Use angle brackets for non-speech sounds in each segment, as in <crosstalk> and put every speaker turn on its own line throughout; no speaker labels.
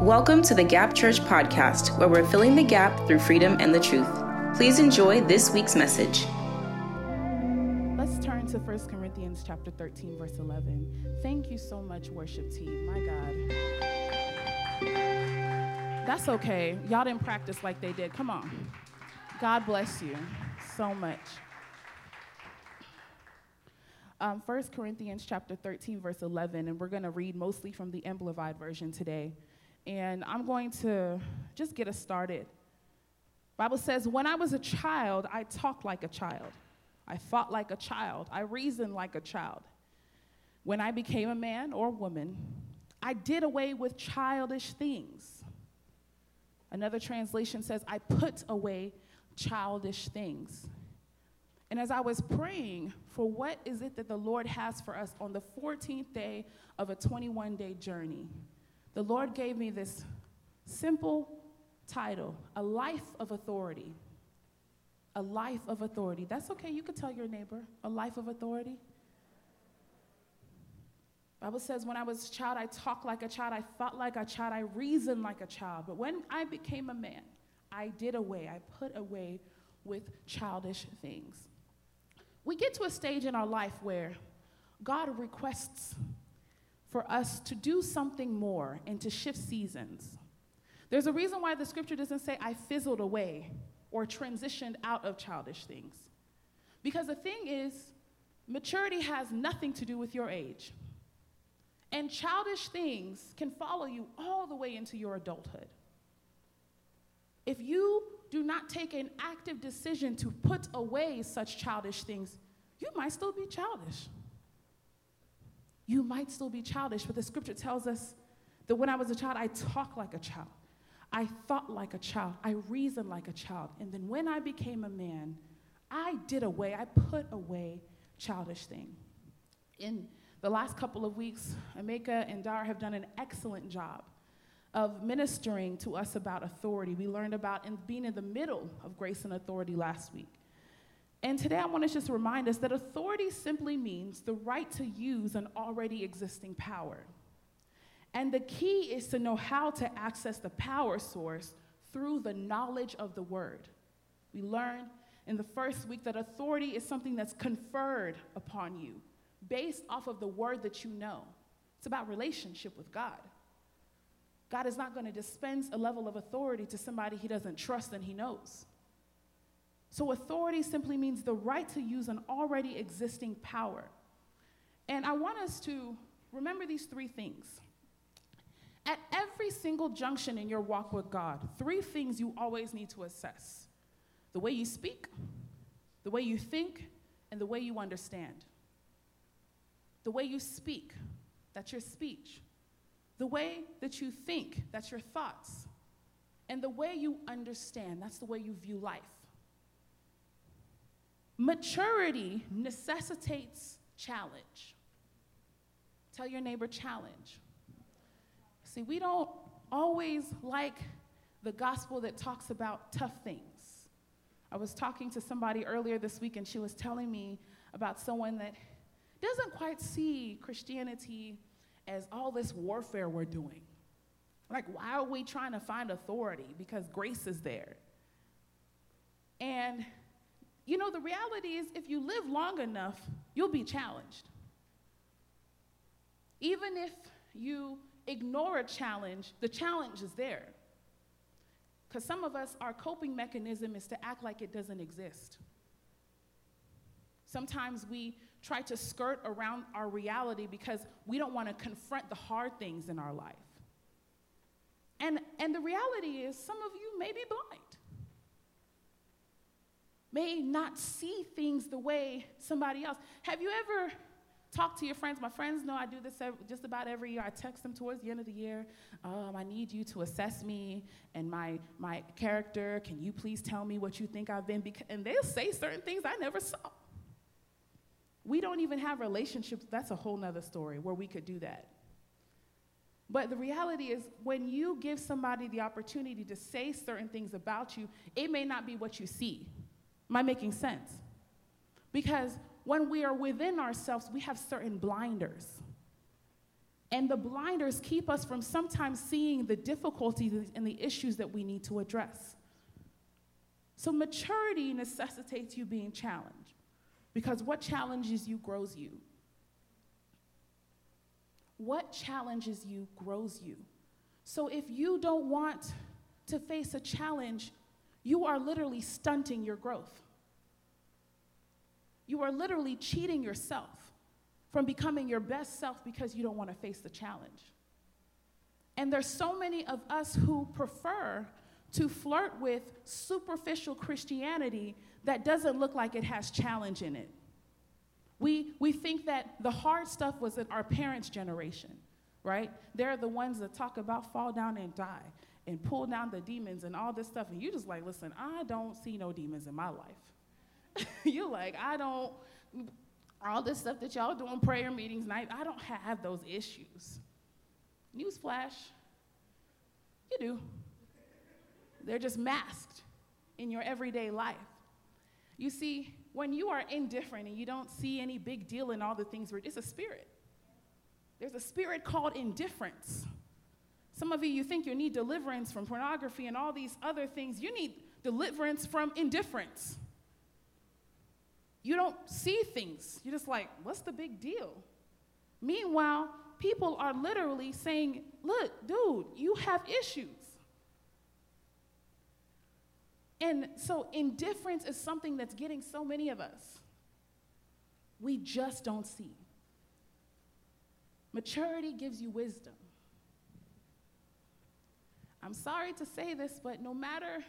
Welcome to the Gap Church podcast, where we're filling the gap through freedom and the truth. Please enjoy this week's message.
Let's turn to 1 Corinthians chapter 13 verse 11. Thank you so much worship team. My God. That's okay. Y'all didn't practice like they did. Come on. God bless you so much. Um, 1 Corinthians chapter 13 verse 11 and we're going to read mostly from the amplified version today and I'm going to just get us started. Bible says, "When I was a child, I talked like a child. I thought like a child. I reasoned like a child. When I became a man or woman, I did away with childish things." Another translation says, "I put away childish things." And as I was praying for what is it that the Lord has for us on the 14th day of a 21 day journey, the Lord gave me this simple title A Life of Authority. A life of authority. That's okay. You could tell your neighbor, a life of authority. Bible says, when I was a child, I talked like a child, I thought like a child, I reasoned like a child. But when I became a man, I did away, I put away with childish things. We get to a stage in our life where God requests for us to do something more and to shift seasons. There's a reason why the scripture doesn't say, I fizzled away or transitioned out of childish things. Because the thing is, maturity has nothing to do with your age. And childish things can follow you all the way into your adulthood. If you do not take an active decision to put away such childish things, you might still be childish you might still be childish, but the scripture tells us that when I was a child, I talked like a child. I thought like a child. I reasoned like a child. And then when I became a man, I did away, I put away childish thing. In the last couple of weeks, Ameka and Dar have done an excellent job of ministering to us about authority. We learned about in being in the middle of grace and authority last week. And today I want to just remind us that authority simply means the right to use an already existing power. And the key is to know how to access the power source through the knowledge of the word. We learned in the first week that authority is something that's conferred upon you based off of the word that you know. It's about relationship with God. God is not going to dispense a level of authority to somebody he doesn't trust and he knows. So, authority simply means the right to use an already existing power. And I want us to remember these three things. At every single junction in your walk with God, three things you always need to assess the way you speak, the way you think, and the way you understand. The way you speak, that's your speech. The way that you think, that's your thoughts. And the way you understand, that's the way you view life. Maturity necessitates challenge. Tell your neighbor, challenge. See, we don't always like the gospel that talks about tough things. I was talking to somebody earlier this week, and she was telling me about someone that doesn't quite see Christianity as all this warfare we're doing. Like, why are we trying to find authority? Because grace is there. And you know, the reality is, if you live long enough, you'll be challenged. Even if you ignore a challenge, the challenge is there. Because some of us, our coping mechanism is to act like it doesn't exist. Sometimes we try to skirt around our reality because we don't want to confront the hard things in our life. And, and the reality is, some of you may be blind may not see things the way somebody else. Have you ever talked to your friends? My friends know I do this just about every year. I text them towards the end of the year. Um, I need you to assess me and my, my character. Can you please tell me what you think I've been? Beca- and they'll say certain things I never saw. We don't even have relationships. That's a whole nother story where we could do that. But the reality is, when you give somebody the opportunity to say certain things about you, it may not be what you see. Am I making sense? Because when we are within ourselves, we have certain blinders. And the blinders keep us from sometimes seeing the difficulties and the issues that we need to address. So, maturity necessitates you being challenged because what challenges you grows you. What challenges you grows you. So, if you don't want to face a challenge, you are literally stunting your growth. You are literally cheating yourself from becoming your best self because you don't want to face the challenge. And there's so many of us who prefer to flirt with superficial Christianity that doesn't look like it has challenge in it. We, we think that the hard stuff was in our parents' generation, right? They're the ones that talk about fall down and die and pull down the demons and all this stuff. And you just like, listen, I don't see no demons in my life. <laughs> You're like, I don't, all this stuff that y'all doing prayer meetings night, I don't have those issues. Newsflash, you do. They're just masked in your everyday life. You see, when you are indifferent and you don't see any big deal in all the things, it's a spirit. There's a spirit called indifference. Some of you, you think you need deliverance from pornography and all these other things. You need deliverance from indifference. You don't see things. You're just like, what's the big deal? Meanwhile, people are literally saying, look, dude, you have issues. And so indifference is something that's getting so many of us. We just don't see. Maturity gives you wisdom. I'm sorry to say this, but no matter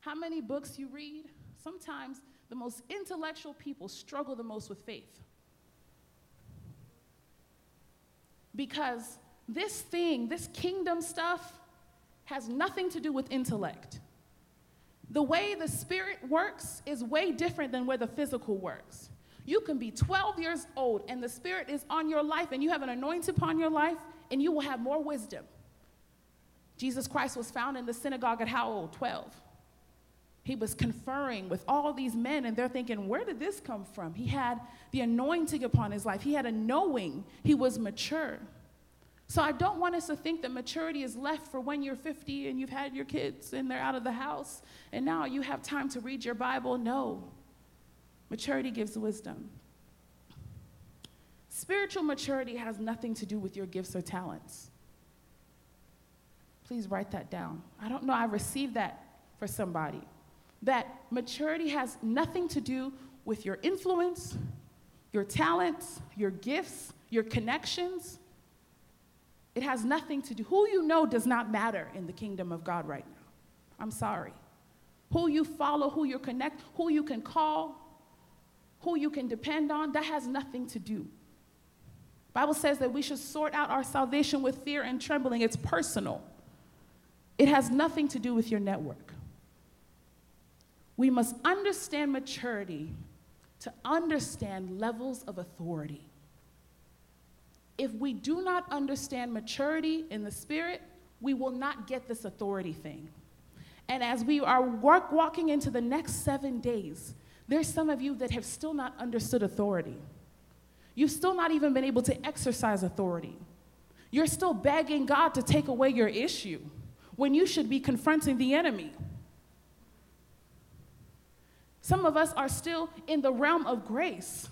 how many books you read, sometimes the most intellectual people struggle the most with faith. Because this thing, this kingdom stuff, has nothing to do with intellect. The way the spirit works is way different than where the physical works. You can be 12 years old and the spirit is on your life and you have an anointing upon your life and you will have more wisdom. Jesus Christ was found in the synagogue at how old? 12. He was conferring with all these men, and they're thinking, where did this come from? He had the anointing upon his life, he had a knowing, he was mature. So I don't want us to think that maturity is left for when you're 50 and you've had your kids and they're out of the house and now you have time to read your Bible. No. Maturity gives wisdom. Spiritual maturity has nothing to do with your gifts or talents. Please write that down. I don't know, I received that for somebody. That maturity has nothing to do with your influence, your talents, your gifts, your connections. It has nothing to do. Who you know does not matter in the kingdom of God right now. I'm sorry. Who you follow, who you connect, who you can call, who you can depend on, that has nothing to do. Bible says that we should sort out our salvation with fear and trembling. It's personal. It has nothing to do with your network. We must understand maturity to understand levels of authority. If we do not understand maturity in the spirit, we will not get this authority thing. And as we are work, walking into the next seven days, there's some of you that have still not understood authority. You've still not even been able to exercise authority. You're still begging God to take away your issue when you should be confronting the enemy. Some of us are still in the realm of grace,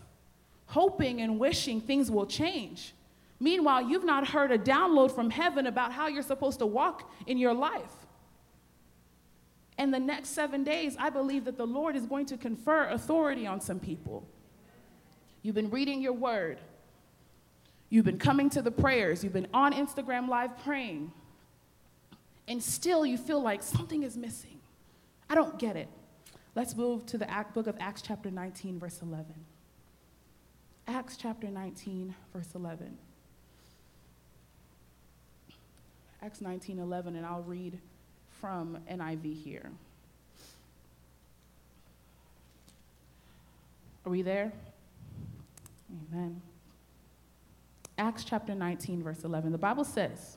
hoping and wishing things will change. Meanwhile, you've not heard a download from heaven about how you're supposed to walk in your life. And the next seven days, I believe that the Lord is going to confer authority on some people. You've been reading your word, you've been coming to the prayers, you've been on Instagram Live praying and still you feel like something is missing. I don't get it. Let's move to the book of Acts, chapter 19, verse 11. Acts chapter 19, verse 11. Acts 19, 11, and I'll read from NIV here. Are we there? Amen. Acts chapter 19, verse 11. The Bible says,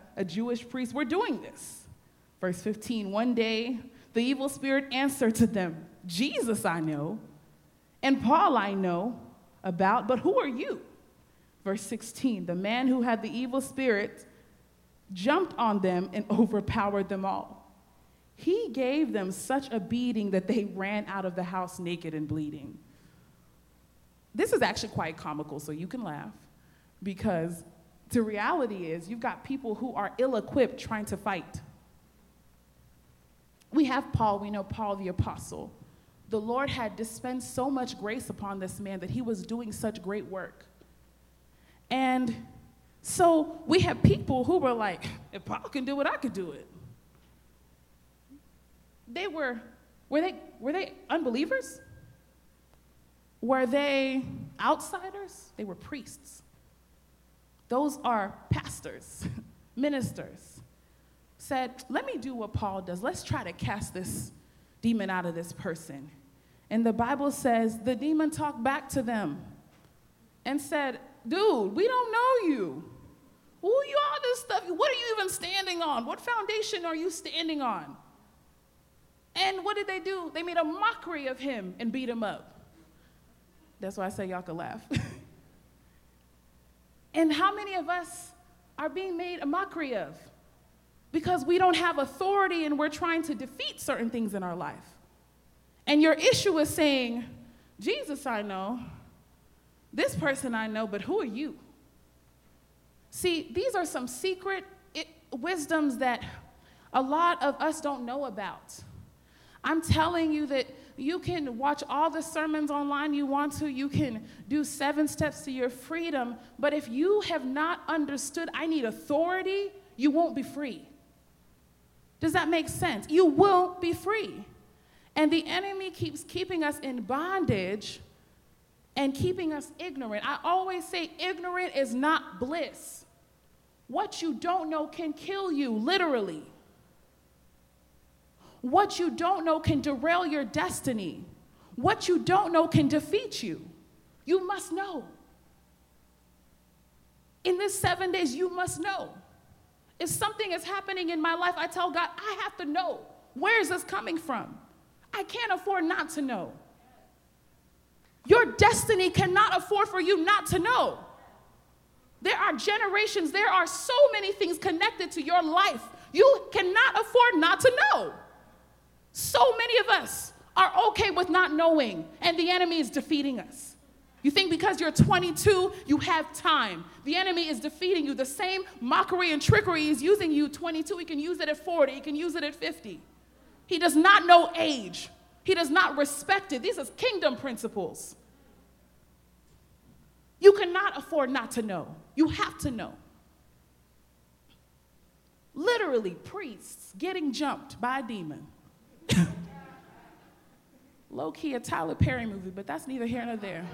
a Jewish priest, were doing this. Verse 15 One day, the evil spirit answered to them, Jesus I know, and Paul I know about, but who are you? Verse 16 The man who had the evil spirit jumped on them and <laughs> overpowered them all. He gave them such a beating that they ran out of the house naked and bleeding. This is actually quite comical, so you can laugh, because the reality is you've got people who are ill equipped trying to fight. We have Paul, we know Paul the apostle. The Lord had dispensed so much grace upon this man that he was doing such great work. And so we have people who were like, if Paul can do it, I could do it. They were, were they, were they unbelievers? Were they outsiders? They were priests. Those are pastors, <laughs> ministers. Said, let me do what Paul does. Let's try to cast this demon out of this person. And the Bible says the demon talked back to them and said, dude, we don't know you. Who you all this stuff? What are you even standing on? What foundation are you standing on? And what did they do? They made a mockery of him and beat him up. That's why I say y'all can laugh. <laughs> and how many of us are being made a mockery of? Because we don't have authority and we're trying to defeat certain things in our life. And your issue is saying, Jesus, I know. This person I know, but who are you? See, these are some secret wisdoms that a lot of us don't know about. I'm telling you that you can watch all the sermons online you want to, you can do seven steps to your freedom, but if you have not understood, I need authority, you won't be free. Does that make sense? You won't be free. And the enemy keeps keeping us in bondage and keeping us ignorant. I always say ignorant is not bliss. What you don't know can kill you, literally. What you don't know can derail your destiny. What you don't know can defeat you. You must know. In this seven days, you must know. If something is happening in my life, I tell God, I have to know. Where is this coming from? I can't afford not to know. Your destiny cannot afford for you not to know. There are generations, there are so many things connected to your life. You cannot afford not to know. So many of us are okay with not knowing, and the enemy is defeating us. You think because you're 22, you have time. The enemy is defeating you. The same mockery and trickery is using you 22. He can use it at 40, he can use it at 50. He does not know age. He does not respect it. These are kingdom principles. You cannot afford not to know. You have to know. Literally, priests getting jumped by a demon. <coughs> Low key, a Tyler Perry movie, but that's neither here nor there.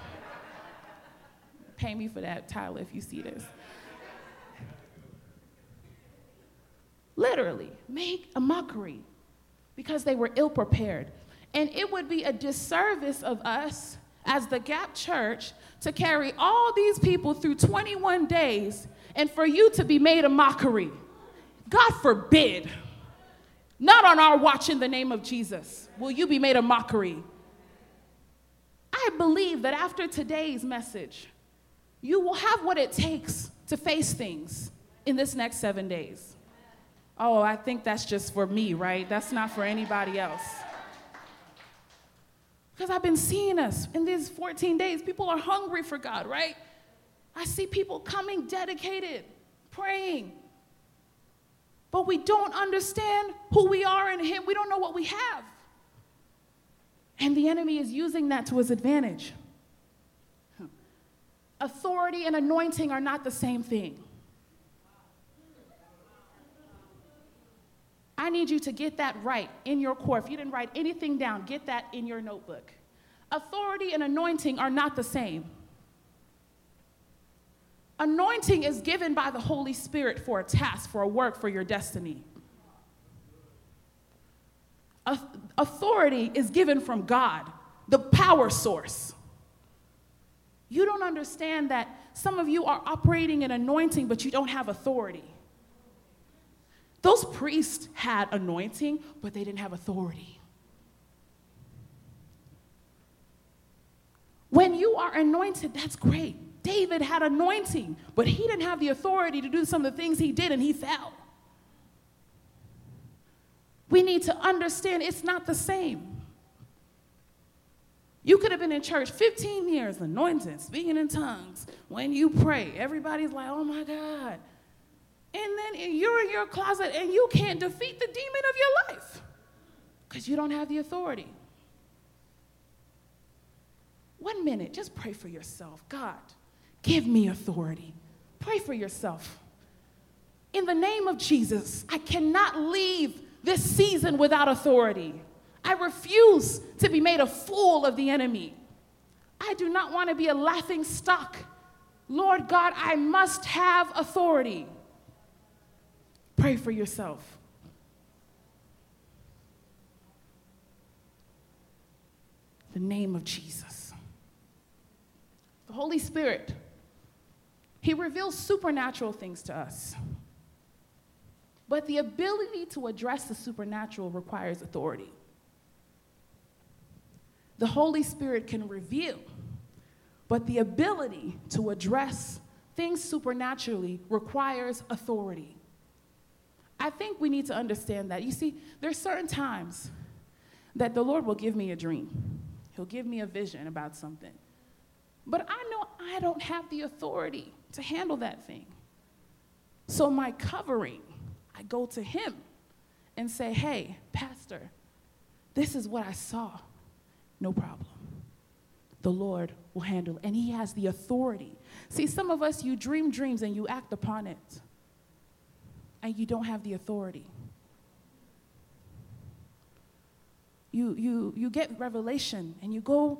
Pay me for that, Tyler, if you see this. Literally, make a mockery because they were ill prepared. And it would be a disservice of us as the Gap Church to carry all these people through 21 days and for you to be made a mockery. God forbid. Not on our watch in the name of Jesus will you be made a mockery. I believe that after today's message, you will have what it takes to face things in this next seven days. Oh, I think that's just for me, right? That's not for anybody else. Because I've been seeing us in these 14 days. People are hungry for God, right? I see people coming dedicated, praying. But we don't understand who we are in Him. We don't know what we have. And the enemy is using that to his advantage. Authority and anointing are not the same thing. I need you to get that right in your core. If you didn't write anything down, get that in your notebook. Authority and anointing are not the same. Anointing is given by the Holy Spirit for a task, for a work, for your destiny. Authority is given from God, the power source. You don't understand that some of you are operating in anointing, but you don't have authority. Those priests had anointing, but they didn't have authority. When you are anointed, that's great. David had anointing, but he didn't have the authority to do some of the things he did, and he fell. We need to understand it's not the same. You could have been in church 15 years, anointed, speaking in tongues. When you pray, everybody's like, oh my God. And then you're in your closet and you can't defeat the demon of your life because you don't have the authority. One minute, just pray for yourself. God, give me authority. Pray for yourself. In the name of Jesus, I cannot leave this season without authority. I refuse to be made a fool of the enemy. I do not want to be a laughing stock. Lord God, I must have authority. Pray for yourself. The name of Jesus. The Holy Spirit, He reveals supernatural things to us. But the ability to address the supernatural requires authority. The Holy Spirit can reveal, but the ability to address things supernaturally requires authority. I think we need to understand that. You see, there's certain times that the Lord will give me a dream. He'll give me a vision about something. But I know I don't have the authority to handle that thing. So my covering I go to him and say, hey, Pastor, this is what I saw. No problem. The Lord will handle it. And he has the authority. See, some of us, you dream dreams and you act upon it, and you don't have the authority. You, you, you get revelation and you go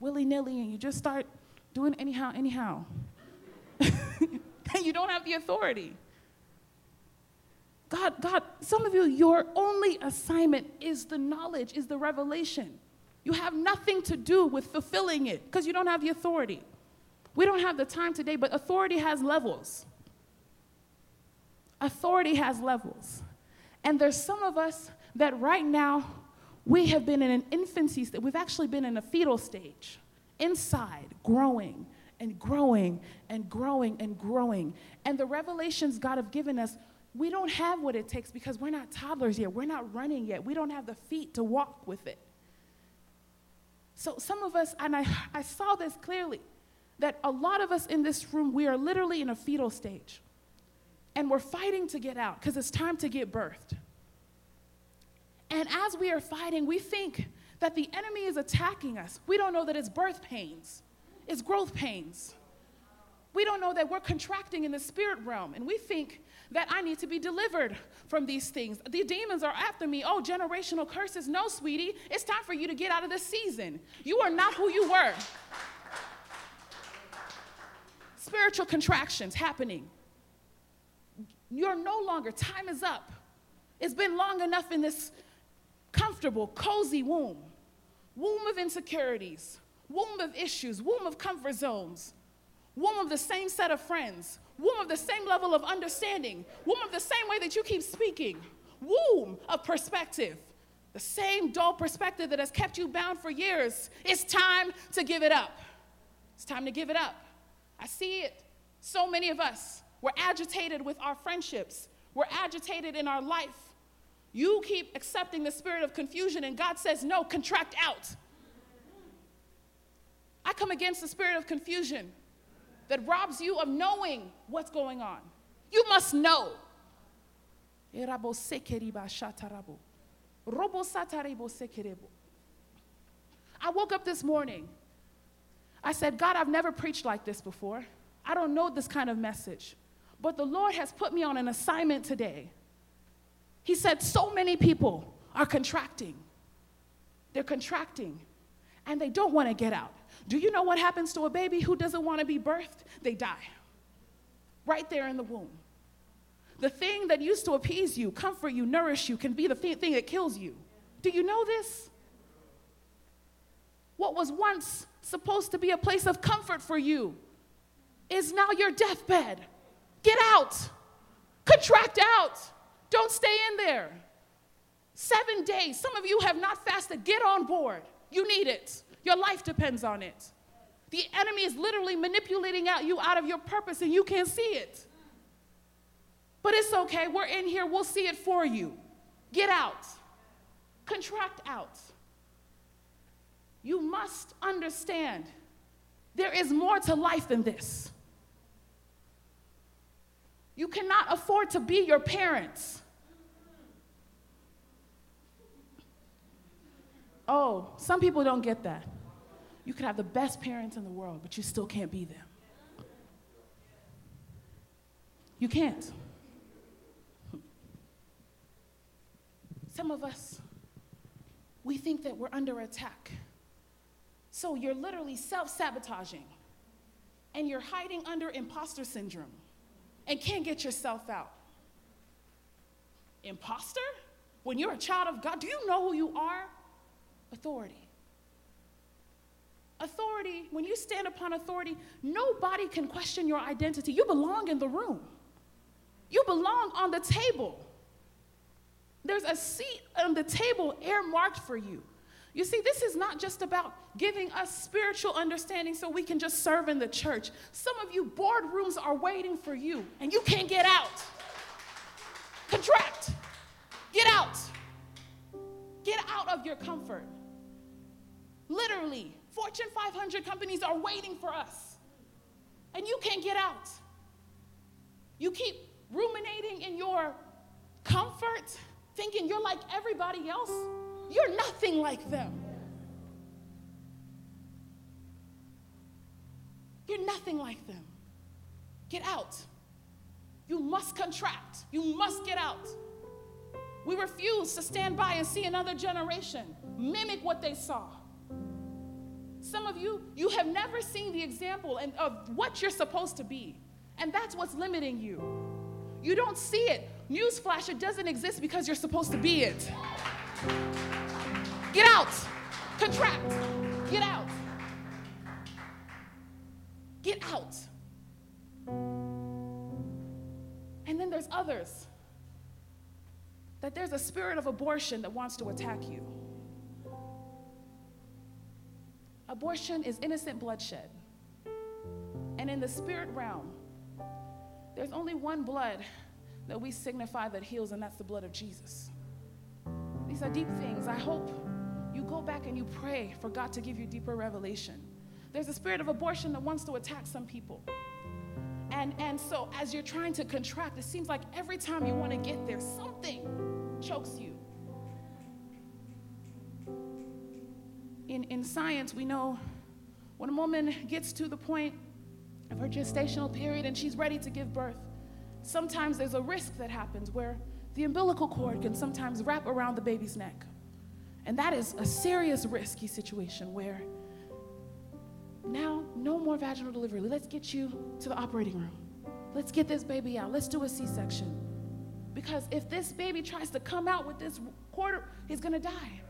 willy nilly and you just start doing anyhow, anyhow. <laughs> you don't have the authority. God, God, some of you, your only assignment is the knowledge, is the revelation. You have nothing to do with fulfilling it because you don't have the authority. We don't have the time today, but authority has levels. Authority has levels. And there's some of us that right now we have been in an infancy state. We've actually been in a fetal stage, inside, growing and growing and growing and growing. And the revelations God have given us we don't have what it takes because we're not toddlers yet. We're not running yet. We don't have the feet to walk with it. So, some of us, and I, I saw this clearly, that a lot of us in this room, we are literally in a fetal stage. And we're fighting to get out because it's time to get birthed. And as we are fighting, we think that the enemy is attacking us. We don't know that it's birth pains, it's growth pains. We don't know that we're contracting in the spirit realm. And we think that I need to be delivered from these things. The demons are after me. Oh, generational curses. No, sweetie, it's time for you to get out of this season. You are not who you were. Spiritual contractions happening. You're no longer, time is up. It's been long enough in this comfortable, cozy womb, womb of insecurities, womb of issues, womb of comfort zones, womb of the same set of friends, womb of the same level of understanding, womb of the same way that you keep speaking, womb of perspective, the same dull perspective that has kept you bound for years. It's time to give it up. It's time to give it up. I see it. So many of us, we're agitated with our friendships, we're agitated in our life. You keep accepting the spirit of confusion, and God says, No, contract out. I come against the spirit of confusion that robs you of knowing what's going on. You must know. I woke up this morning. I said, God, I've never preached like this before. I don't know this kind of message. But the Lord has put me on an assignment today. He said, So many people are contracting. They're contracting and they don't want to get out. Do you know what happens to a baby who doesn't want to be birthed? They die. right there in the womb. The thing that used to appease you, comfort you, nourish you, can be the thing that kills you. Do you know this? What was once supposed to be a place of comfort for you is now your deathbed. Get out, contract out, don't stay in there. Seven days. Some of you have not fasted. Get on board. You need it. Your life depends on it. The enemy is literally manipulating out you out of your purpose and you can't see it. But it's okay. We're in here. We'll see it for you. Get out. Contract out. You must understand there is more to life than this. You cannot afford to be your parents. Oh, some people don't get that. You could have the best parents in the world, but you still can't be them. You can't. Some of us, we think that we're under attack. So you're literally self sabotaging and you're hiding under imposter syndrome and can't get yourself out. Imposter? When you're a child of God, do you know who you are? Authority. Authority, when you stand upon authority, nobody can question your identity. You belong in the room, you belong on the table. There's a seat on the table earmarked for you. You see, this is not just about giving us spiritual understanding so we can just serve in the church. Some of you boardrooms are waiting for you and you can't get out. Contract. Get out. Get out of your comfort. Literally, Fortune 500 companies are waiting for us, and you can't get out. You keep ruminating in your comfort, thinking you're like everybody else. You're nothing like them. You're nothing like them. Get out. You must contract. You must get out. We refuse to stand by and see another generation mimic what they saw. Some of you, you have never seen the example and of what you're supposed to be. And that's what's limiting you. You don't see it. Newsflash, it doesn't exist because you're supposed to be it. Get out. Contract. Get out. Get out. And then there's others. That there's a spirit of abortion that wants to attack you. Abortion is innocent bloodshed. And in the spirit realm, there's only one blood that we signify that heals, and that's the blood of Jesus. These are deep things. I hope you go back and you pray for God to give you deeper revelation. There's a spirit of abortion that wants to attack some people. And, and so, as you're trying to contract, it seems like every time you want to get there, something chokes you. In, in science, we know when a woman gets to the point of her gestational period and she's ready to give birth, sometimes there's a risk that happens where the umbilical cord can sometimes wrap around the baby's neck. And that is a serious, risky situation where now, no more vaginal delivery. Let's get you to the operating room. Let's get this baby out. Let's do a C section. Because if this baby tries to come out with this cord, he's gonna die.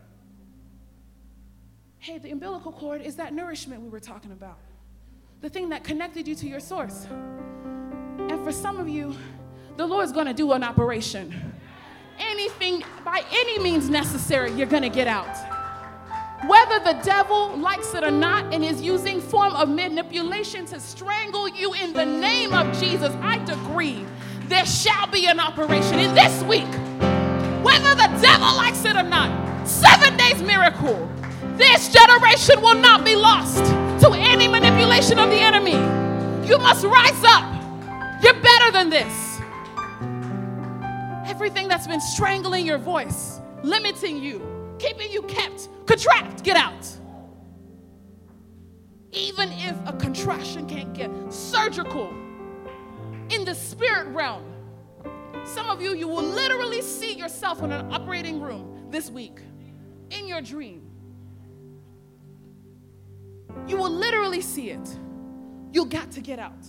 Hey, the umbilical cord is that nourishment we were talking about, the thing that connected you to your source. And for some of you, the Lord's gonna do an operation anything, by any means necessary, you're gonna get out. Whether the devil likes it or not and is using form of manipulation to strangle you in the name of Jesus, I decree there shall be an operation in this week. Whether the devil likes it or not, seven days miracle. This generation will not be lost to any manipulation of the enemy. You must rise up. You're better than this everything that's been strangling your voice, limiting you, keeping you kept, contract, get out. Even if a contraction can't get surgical in the spirit realm, some of you, you will literally see yourself in an operating room this week in your dream. You will literally see it. You got to get out.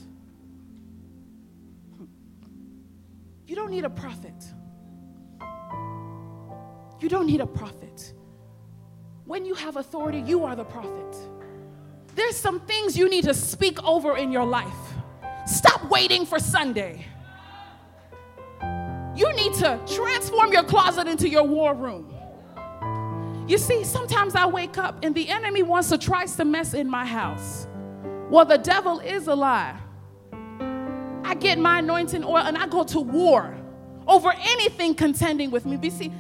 You don't need a prophet. You don't need a prophet. When you have authority, you are the prophet. There's some things you need to speak over in your life. Stop waiting for Sunday. You need to transform your closet into your war room. You see, sometimes I wake up and the enemy wants to try some mess in my house. Well, the devil is a lie. I get my anointing oil and I go to war over anything contending with me. But see,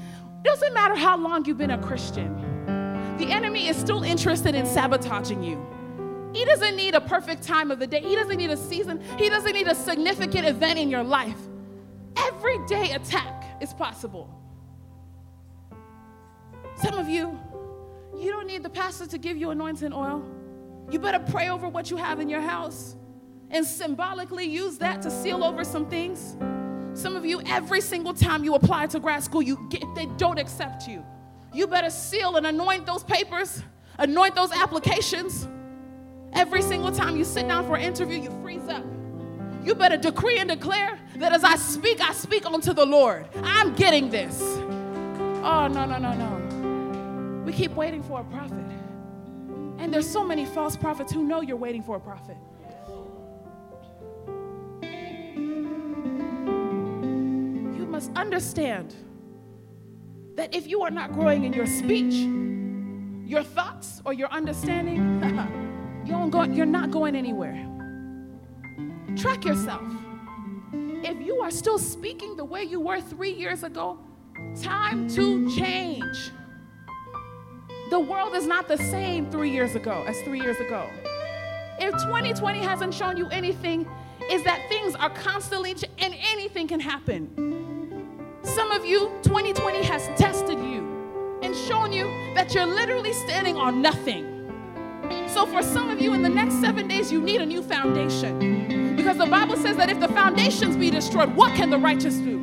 doesn't matter how long you've been a Christian, the enemy is still interested in sabotaging you. He doesn't need a perfect time of the day, he doesn't need a season, he doesn't need a significant event in your life. Every day attack is possible. Some of you, you don't need the pastor to give you anointing oil. You better pray over what you have in your house and symbolically use that to seal over some things. Some of you, every single time you apply to grad school, you get, they don't accept you. You better seal and anoint those papers, anoint those applications. Every single time you sit down for an interview, you freeze up. You better decree and declare that as I speak, I speak unto the Lord. I'm getting this. Oh, no, no, no, no. We keep waiting for a prophet. And there's so many false prophets who know you're waiting for a prophet. You must understand that if you are not growing in your speech, your thoughts, or your understanding, <laughs> you you're not going anywhere. Track yourself. If you are still speaking the way you were three years ago, time to change. The world is not the same three years ago as three years ago. If 2020 hasn't shown you anything, is that things are constantly ch- and anything can happen. Some of you, 2020 has tested you and shown you that you're literally standing on nothing. So, for some of you, in the next seven days, you need a new foundation. Because the Bible says that if the foundations be destroyed, what can the righteous do?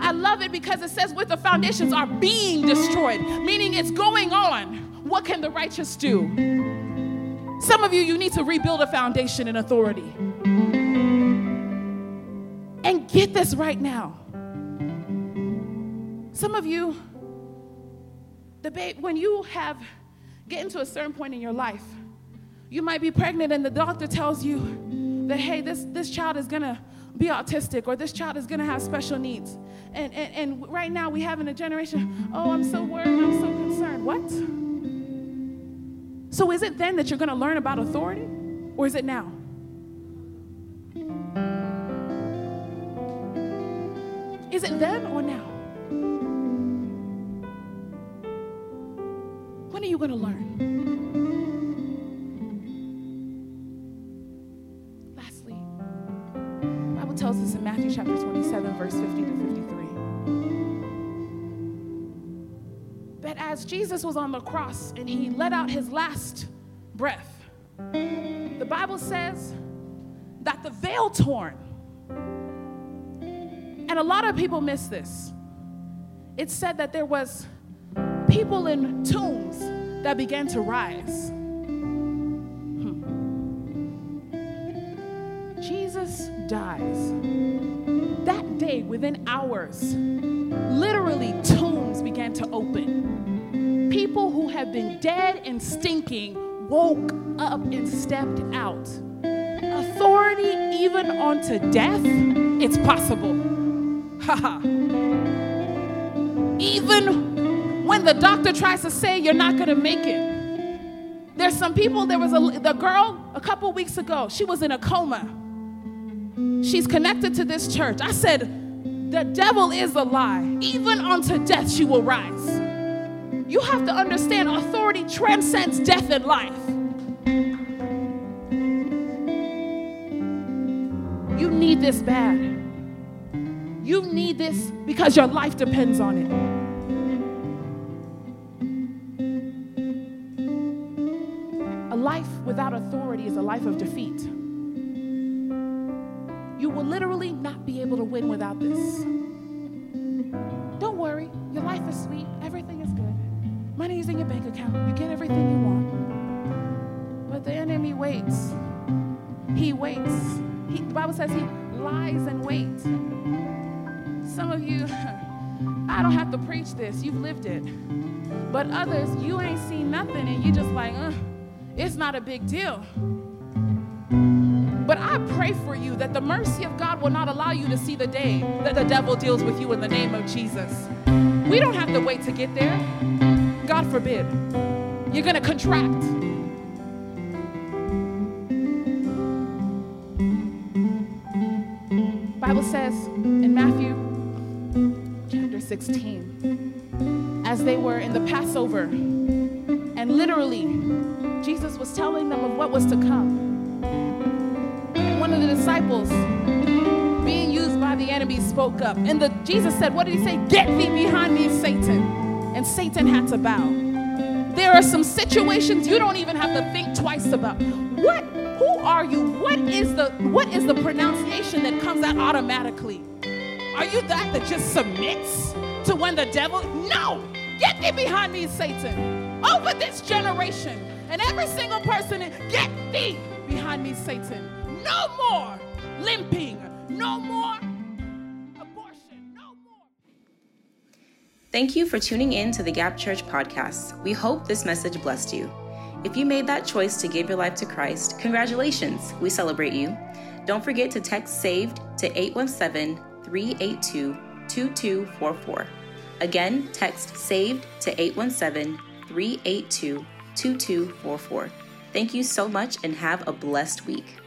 I love it because it says with the foundations are being destroyed, meaning it's going on. What can the righteous do? Some of you, you need to rebuild a foundation in authority. And get this right now. Some of you, the babe, when you have get into a certain point in your life, you might be pregnant and the doctor tells you that hey, this, this child is gonna be autistic or this child is gonna have special needs. And, and, and right now we have in a generation, oh, I'm so worried, I'm so concerned. What? So is it then that you're gonna learn about authority? Or is it now? Is it then or now? When are you going to learn? Verse 50 to 53, that as Jesus was on the cross and he let out his last breath, the Bible says that the veil torn, and a lot of people miss this. It said that there was people in tombs that began to rise. Hmm. Jesus dies. Day, within hours, literally tombs began to open. People who have been dead and stinking woke up and stepped out. Authority, even onto death, it's possible. Haha. even when the doctor tries to say you're not going to make it. There's some people, there was a the girl a couple weeks ago, she was in a coma. She's connected to this church. I said, the devil is a lie. Even unto death she will rise. You have to understand authority transcends death and life. You need this bad. You need this because your life depends on it. A life without authority is a life of defeat. You will literally not be able to win without this. Don't worry, your life is sweet, everything is good. Money is in your bank account, you get everything you want. But the enemy waits. He waits. He, the Bible says he lies and waits. Some of you, <laughs> I don't have to preach this, you've lived it. But others, you ain't seen nothing and you just like, uh, it's not a big deal. But I pray for you that the mercy of God will not allow you to see the day that the devil deals with you in the name of Jesus. We don't have to wait to get there. God forbid. You're going to contract. Bible says in Matthew chapter 16 as they were in the Passover and literally Jesus was telling them of what was to come disciples being used by the enemy spoke up. And the Jesus said, What did he say? Get thee behind me, Satan. And Satan had to bow. There are some situations you don't even have to think twice about. What who are you? What is the what is the pronunciation that comes out automatically? Are you that that just submits to when the devil? No! Get thee behind me, Satan. Over this generation. And every single person, get thee behind me, Satan. No more limping. No more abortion. No more.
Thank you for tuning in to the Gap Church podcast. We hope this message blessed you. If you made that choice to give your life to Christ, congratulations. We celebrate you. Don't forget to text SAVED to 817 382 2244. Again, text SAVED to 817 382 2244. Thank you so much and have a blessed week.